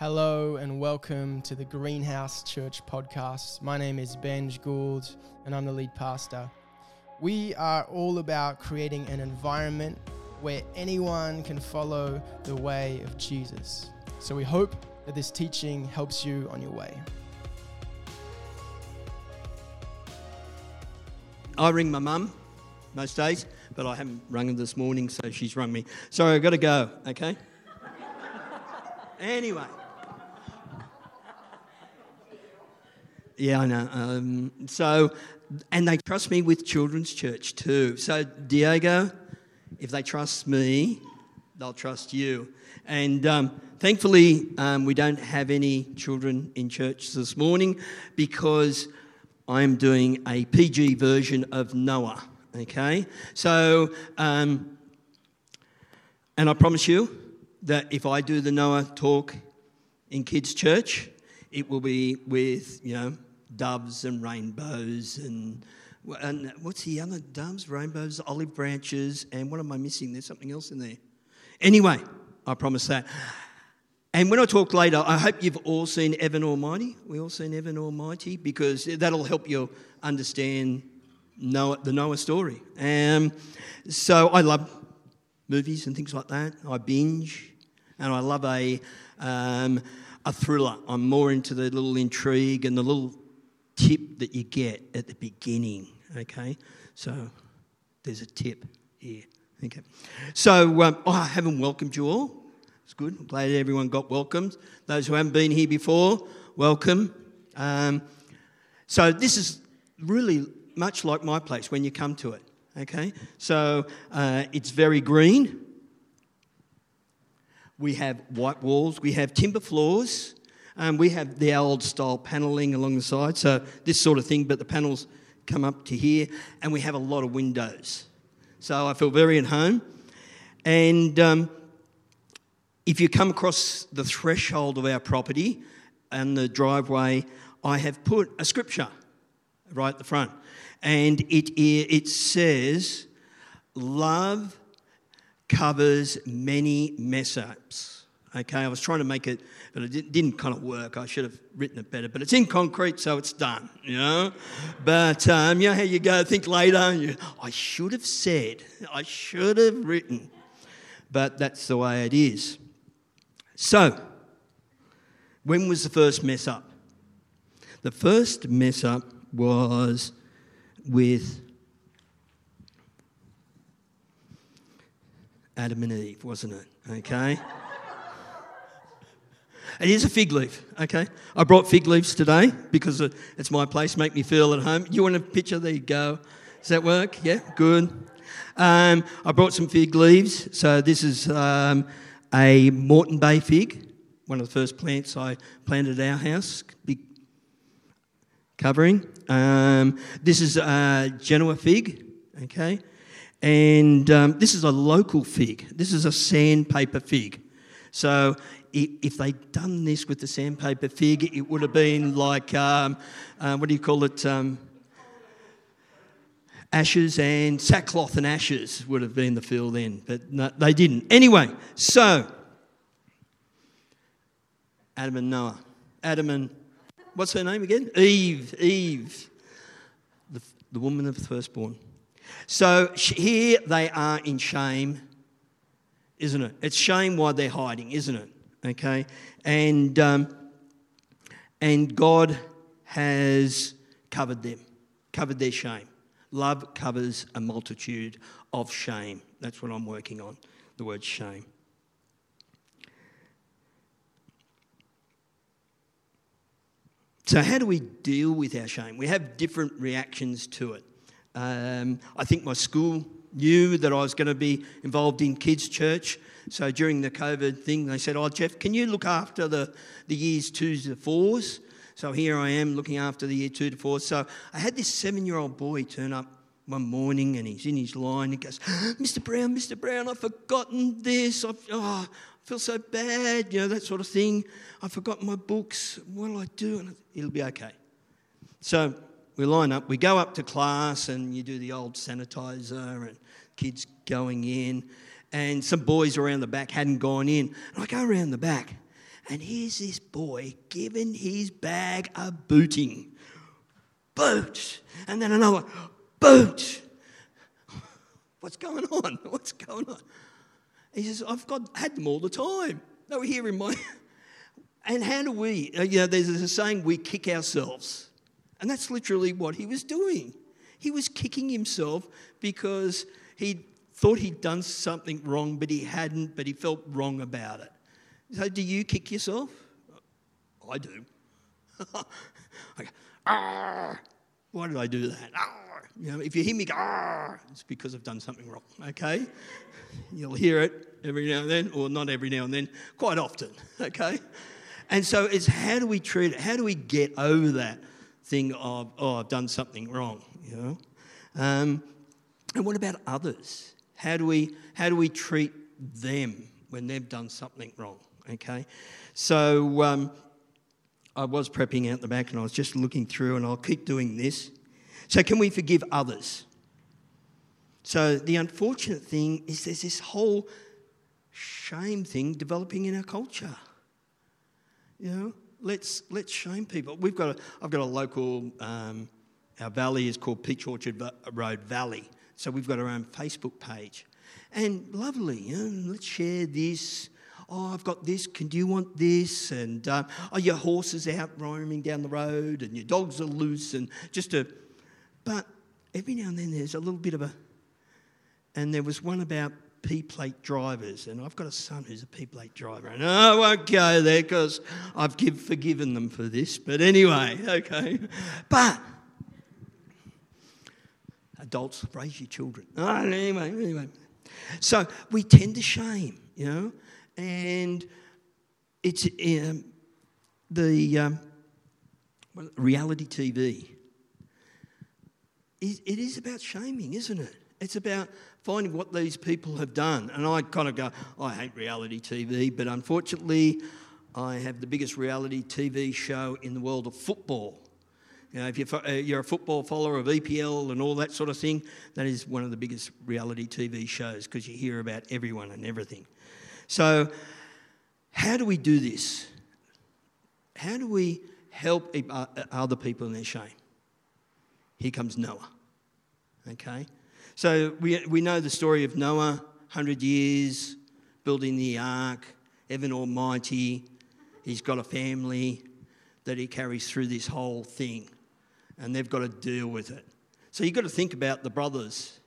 Hello and welcome to the Greenhouse Church podcast. My name is Benj Gould and I'm the lead pastor. We are all about creating an environment where anyone can follow the way of Jesus. So we hope that this teaching helps you on your way. I ring my mum most days, but I haven't rung her this morning, so she's rung me. Sorry, I've got to go, okay? anyway. Yeah, I know. Um, so, and they trust me with children's church too. So, Diego, if they trust me, they'll trust you. And um, thankfully, um, we don't have any children in church this morning because I'm doing a PG version of Noah. Okay? So, um, and I promise you that if I do the Noah talk in kids' church, it will be with, you know, doves and rainbows and, and what's the other doves, rainbows, olive branches, and what am I missing? There's something else in there. Anyway, I promise that. And when I talk later, I hope you've all seen Evan Almighty. We all seen Evan Almighty because that'll help you understand Noah, the Noah story. Um, so I love movies and things like that. I binge, and I love a um, a thriller. I'm more into the little intrigue and the little tip that you get at the beginning. Okay, so there's a tip here. Okay, so um, oh, I haven't welcomed you all. It's good. I'm glad everyone got welcomed. Those who haven't been here before, welcome. Um, so this is really much like my place when you come to it. Okay, so uh, it's very green. We have white walls. We have timber floors. Um, we have the old style panelling along the side, so this sort of thing, but the panels come up to here, and we have a lot of windows. So I feel very at home. And um, if you come across the threshold of our property and the driveway, I have put a scripture right at the front. And it, it says, Love covers many mess ups. Okay, I was trying to make it, but it didn't kind of work. I should have written it better, but it's in concrete, so it's done, you know. But um, you know how you go, think later, you, I should have said, I should have written, but that's the way it is. So, when was the first mess up? The first mess up was with Adam and Eve, wasn't it? Okay. It is a fig leaf, okay? I brought fig leaves today because it's my place, make me feel at home. You want a picture? There you go. Does that work? Yeah, good. Um, I brought some fig leaves. So this is um, a Moreton Bay fig, one of the first plants I planted at our house, big covering. Um, this is a Genoa fig, okay? And um, this is a local fig. This is a sandpaper fig. So if they'd done this with the sandpaper fig, it would have been like, um, uh, what do you call it? Um, ashes and sackcloth and ashes would have been the fill then, but no, they didn't. Anyway, so Adam and Noah. Adam and, what's her name again? Eve. Eve, the, the woman of the firstborn. So here they are in shame, isn't it? It's shame why they're hiding, isn't it? Okay? And, um, and God has covered them, covered their shame. Love covers a multitude of shame. That's what I'm working on, the word shame. So, how do we deal with our shame? We have different reactions to it. Um, I think my school knew that I was going to be involved in kids' church. So during the COVID thing, they said, Oh, Jeff, can you look after the, the years twos to fours? So here I am looking after the year two to four. So I had this seven year old boy turn up one morning and he's in his line. He goes, Mr. Brown, Mr. Brown, I've forgotten this. I've, oh, I feel so bad, you know, that sort of thing. I've forgotten my books. What'll I do? And it'll be okay. So we line up, we go up to class, and you do the old sanitizer, and kids going in. And some boys around the back hadn't gone in. And I go around the back, And here's this boy giving his bag a booting. Boot. And then another boot. What's going on? What's going on? He says, I've got had them all the time. They were here in my. And how do we? Uh, you know, there's a saying, we kick ourselves. And that's literally what he was doing. He was kicking himself because he thought he'd done something wrong, but he hadn't, but he felt wrong about it. So, do you kick yourself? I do. Go, Why did I do that? You know, if you hear me go, it's because I've done something wrong, okay? You'll hear it every now and then, or not every now and then, quite often, okay? And so it's how do we treat it? How do we get over that thing of, oh, I've done something wrong, you know? Um, and what about others? How do we, how do we treat them when they've done something wrong, okay? So um, I was prepping out the back and I was just looking through, and I'll keep doing this. So, can we forgive others? So, the unfortunate thing is there's this whole shame thing developing in our culture. You know, let's, let's shame people. We've got a, I've got a local, um, our valley is called Peach Orchard Road Valley. So we've got our own Facebook page. And lovely, you know, let's share this. Oh, I've got this. Can do you want this? And uh, oh, your horse is out roaming down the road, and your dogs are loose, and just a. But every now and then there's a little bit of a. And there was one about P plate drivers, and I've got a son who's a P plate driver, and I won't go there because I've give, forgiven them for this. But anyway, okay. But adults raise your children. Oh, anyway, anyway. So we tend to shame, you know, and it's um, the um, reality TV. It is about shaming, isn't it? It's about finding what these people have done. And I kind of go, I hate reality TV, but unfortunately, I have the biggest reality TV show in the world of football. You know, if you're, uh, you're a football follower of EPL and all that sort of thing, that is one of the biggest reality TV shows because you hear about everyone and everything. So, how do we do this? How do we help uh, other people in their shame? Here comes Noah. Okay? So we, we know the story of Noah, 100 years, building the ark, Evan Almighty. He's got a family that he carries through this whole thing, and they've got to deal with it. So you've got to think about the brothers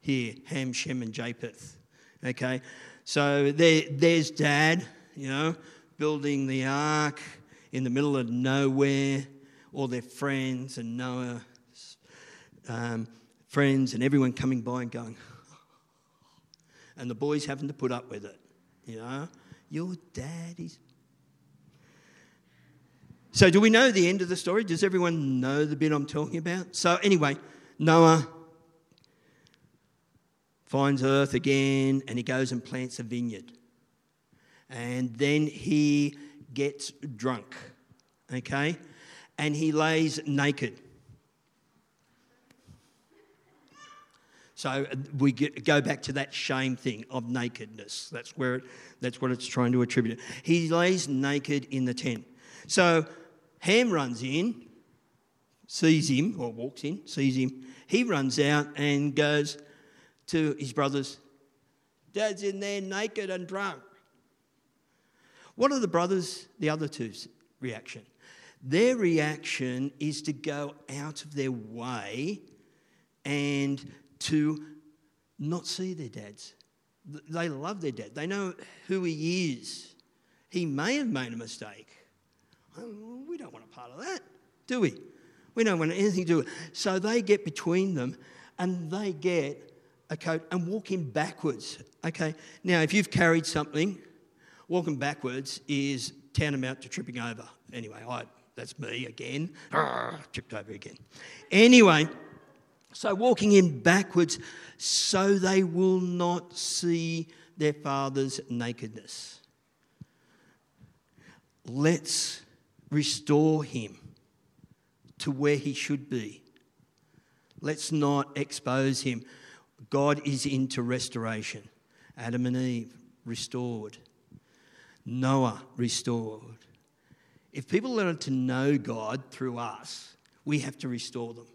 here Ham, Shem, and Japheth. Okay? So there, there's dad, you know, building the ark in the middle of nowhere, all their friends and Noah. Um, friends and everyone coming by and going, and the boys having to put up with it. You know, your daddy's. So, do we know the end of the story? Does everyone know the bit I'm talking about? So, anyway, Noah finds earth again and he goes and plants a vineyard. And then he gets drunk, okay? And he lays naked. So uh, we get, go back to that shame thing of nakedness. That's where it, that's what it's trying to attribute. He lays naked in the tent. So Ham runs in, sees him, or walks in, sees him. He runs out and goes to his brothers. Dad's in there naked and drunk. What are the brothers, the other two's reaction? Their reaction is to go out of their way and to not see their dads. They love their dad, they know who he is. He may have made a mistake. Um, we don't want a part of that, do we? We don't want anything to do with it. So they get between them and they get a coat and walking backwards. Okay, now if you've carried something, walking backwards is tantamount to tripping over. Anyway, I, that's me again. tripped over again. Anyway. So, walking in backwards so they will not see their father's nakedness. Let's restore him to where he should be. Let's not expose him. God is into restoration. Adam and Eve restored. Noah restored. If people learn to know God through us, we have to restore them.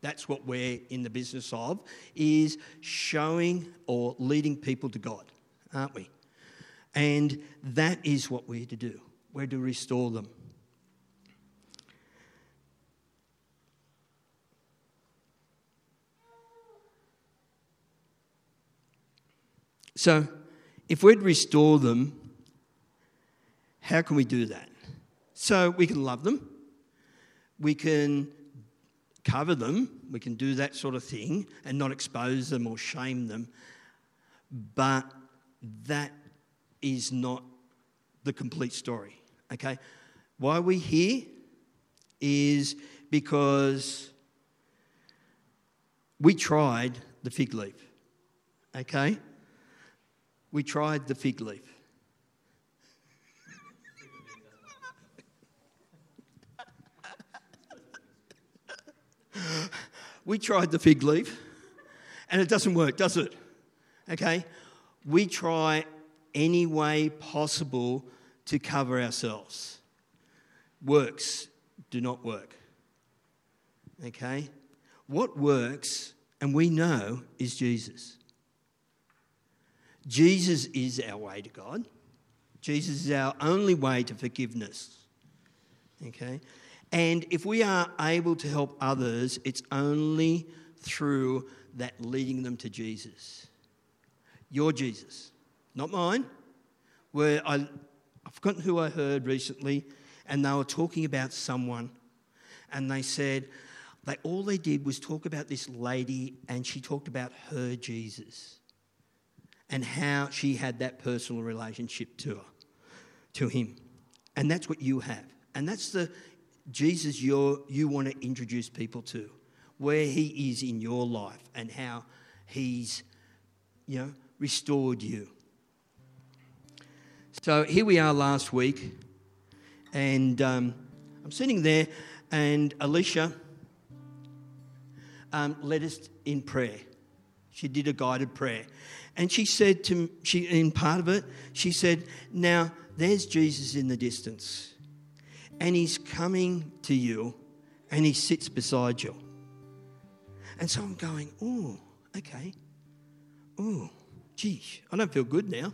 That's what we're in the business of, is showing or leading people to God, aren't we? And that is what we're to do. We're to restore them. So, if we'd restore them, how can we do that? So, we can love them, we can cover them, we can do that sort of thing and not expose them or shame them, but that is not the complete story. Okay? Why we're here is because we tried the fig leaf. Okay? we tried the fig leaf. We tried the fig leaf, and it doesn't work, does it? Okay? We try any way possible to cover ourselves. Works do not work. Okay? What works, and we know, is Jesus. Jesus is our way to God. Jesus is our only way to forgiveness. Okay? And if we are able to help others, it's only through that leading them to Jesus. Your Jesus, not mine. Where I, I've forgotten who I heard recently, and they were talking about someone, and they said, they, all they did was talk about this lady, and she talked about her Jesus and how she had that personal relationship to her, to him. And that's what you have. And that's the Jesus you you want to introduce people to, where he is in your life and how he's, you know, restored you. So here we are last week, and um, I'm sitting there, and Alicia um, led us in prayer. She did a guided prayer. And she said to she in part of it, she said, Now there's Jesus in the distance. And he's coming to you and he sits beside you. And so I'm going, oh, okay. Oh, geez, I don't feel good now.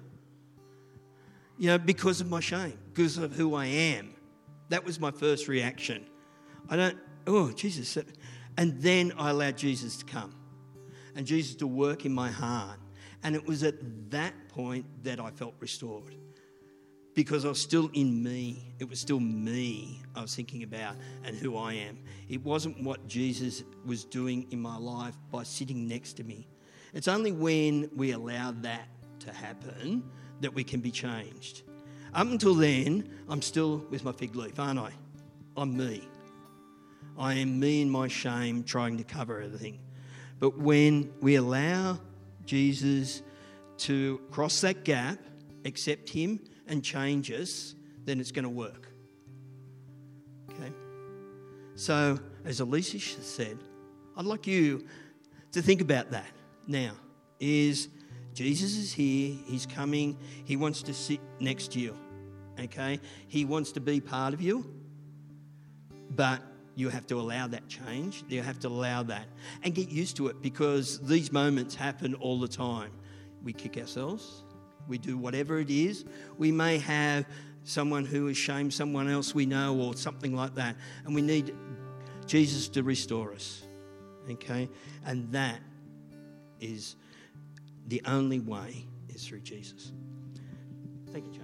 You know, because of my shame, because of who I am. That was my first reaction. I don't, oh, Jesus. And then I allowed Jesus to come and Jesus to work in my heart and it was at that point that I felt restored because I was still in me. It was still me I was thinking about and who I am. It wasn't what Jesus was doing in my life by sitting next to me. It's only when we allow that to happen that we can be changed. Up until then, I'm still with my fig leaf, aren't I? I'm me. I am me in my shame trying to cover everything. But when we allow Jesus to cross that gap, accept Him, and changes, then it's going to work. Okay? So, as Alicia said, I'd like you to think about that now. Is Jesus is here, He's coming, He wants to sit next to you. Okay? He wants to be part of you, but you have to allow that change. You have to allow that and get used to it because these moments happen all the time. We kick ourselves, we do whatever it is. We may have someone who has shamed someone else we know or something like that, and we need Jesus to restore us. Okay? And that is the only way is through Jesus. Thank you, James.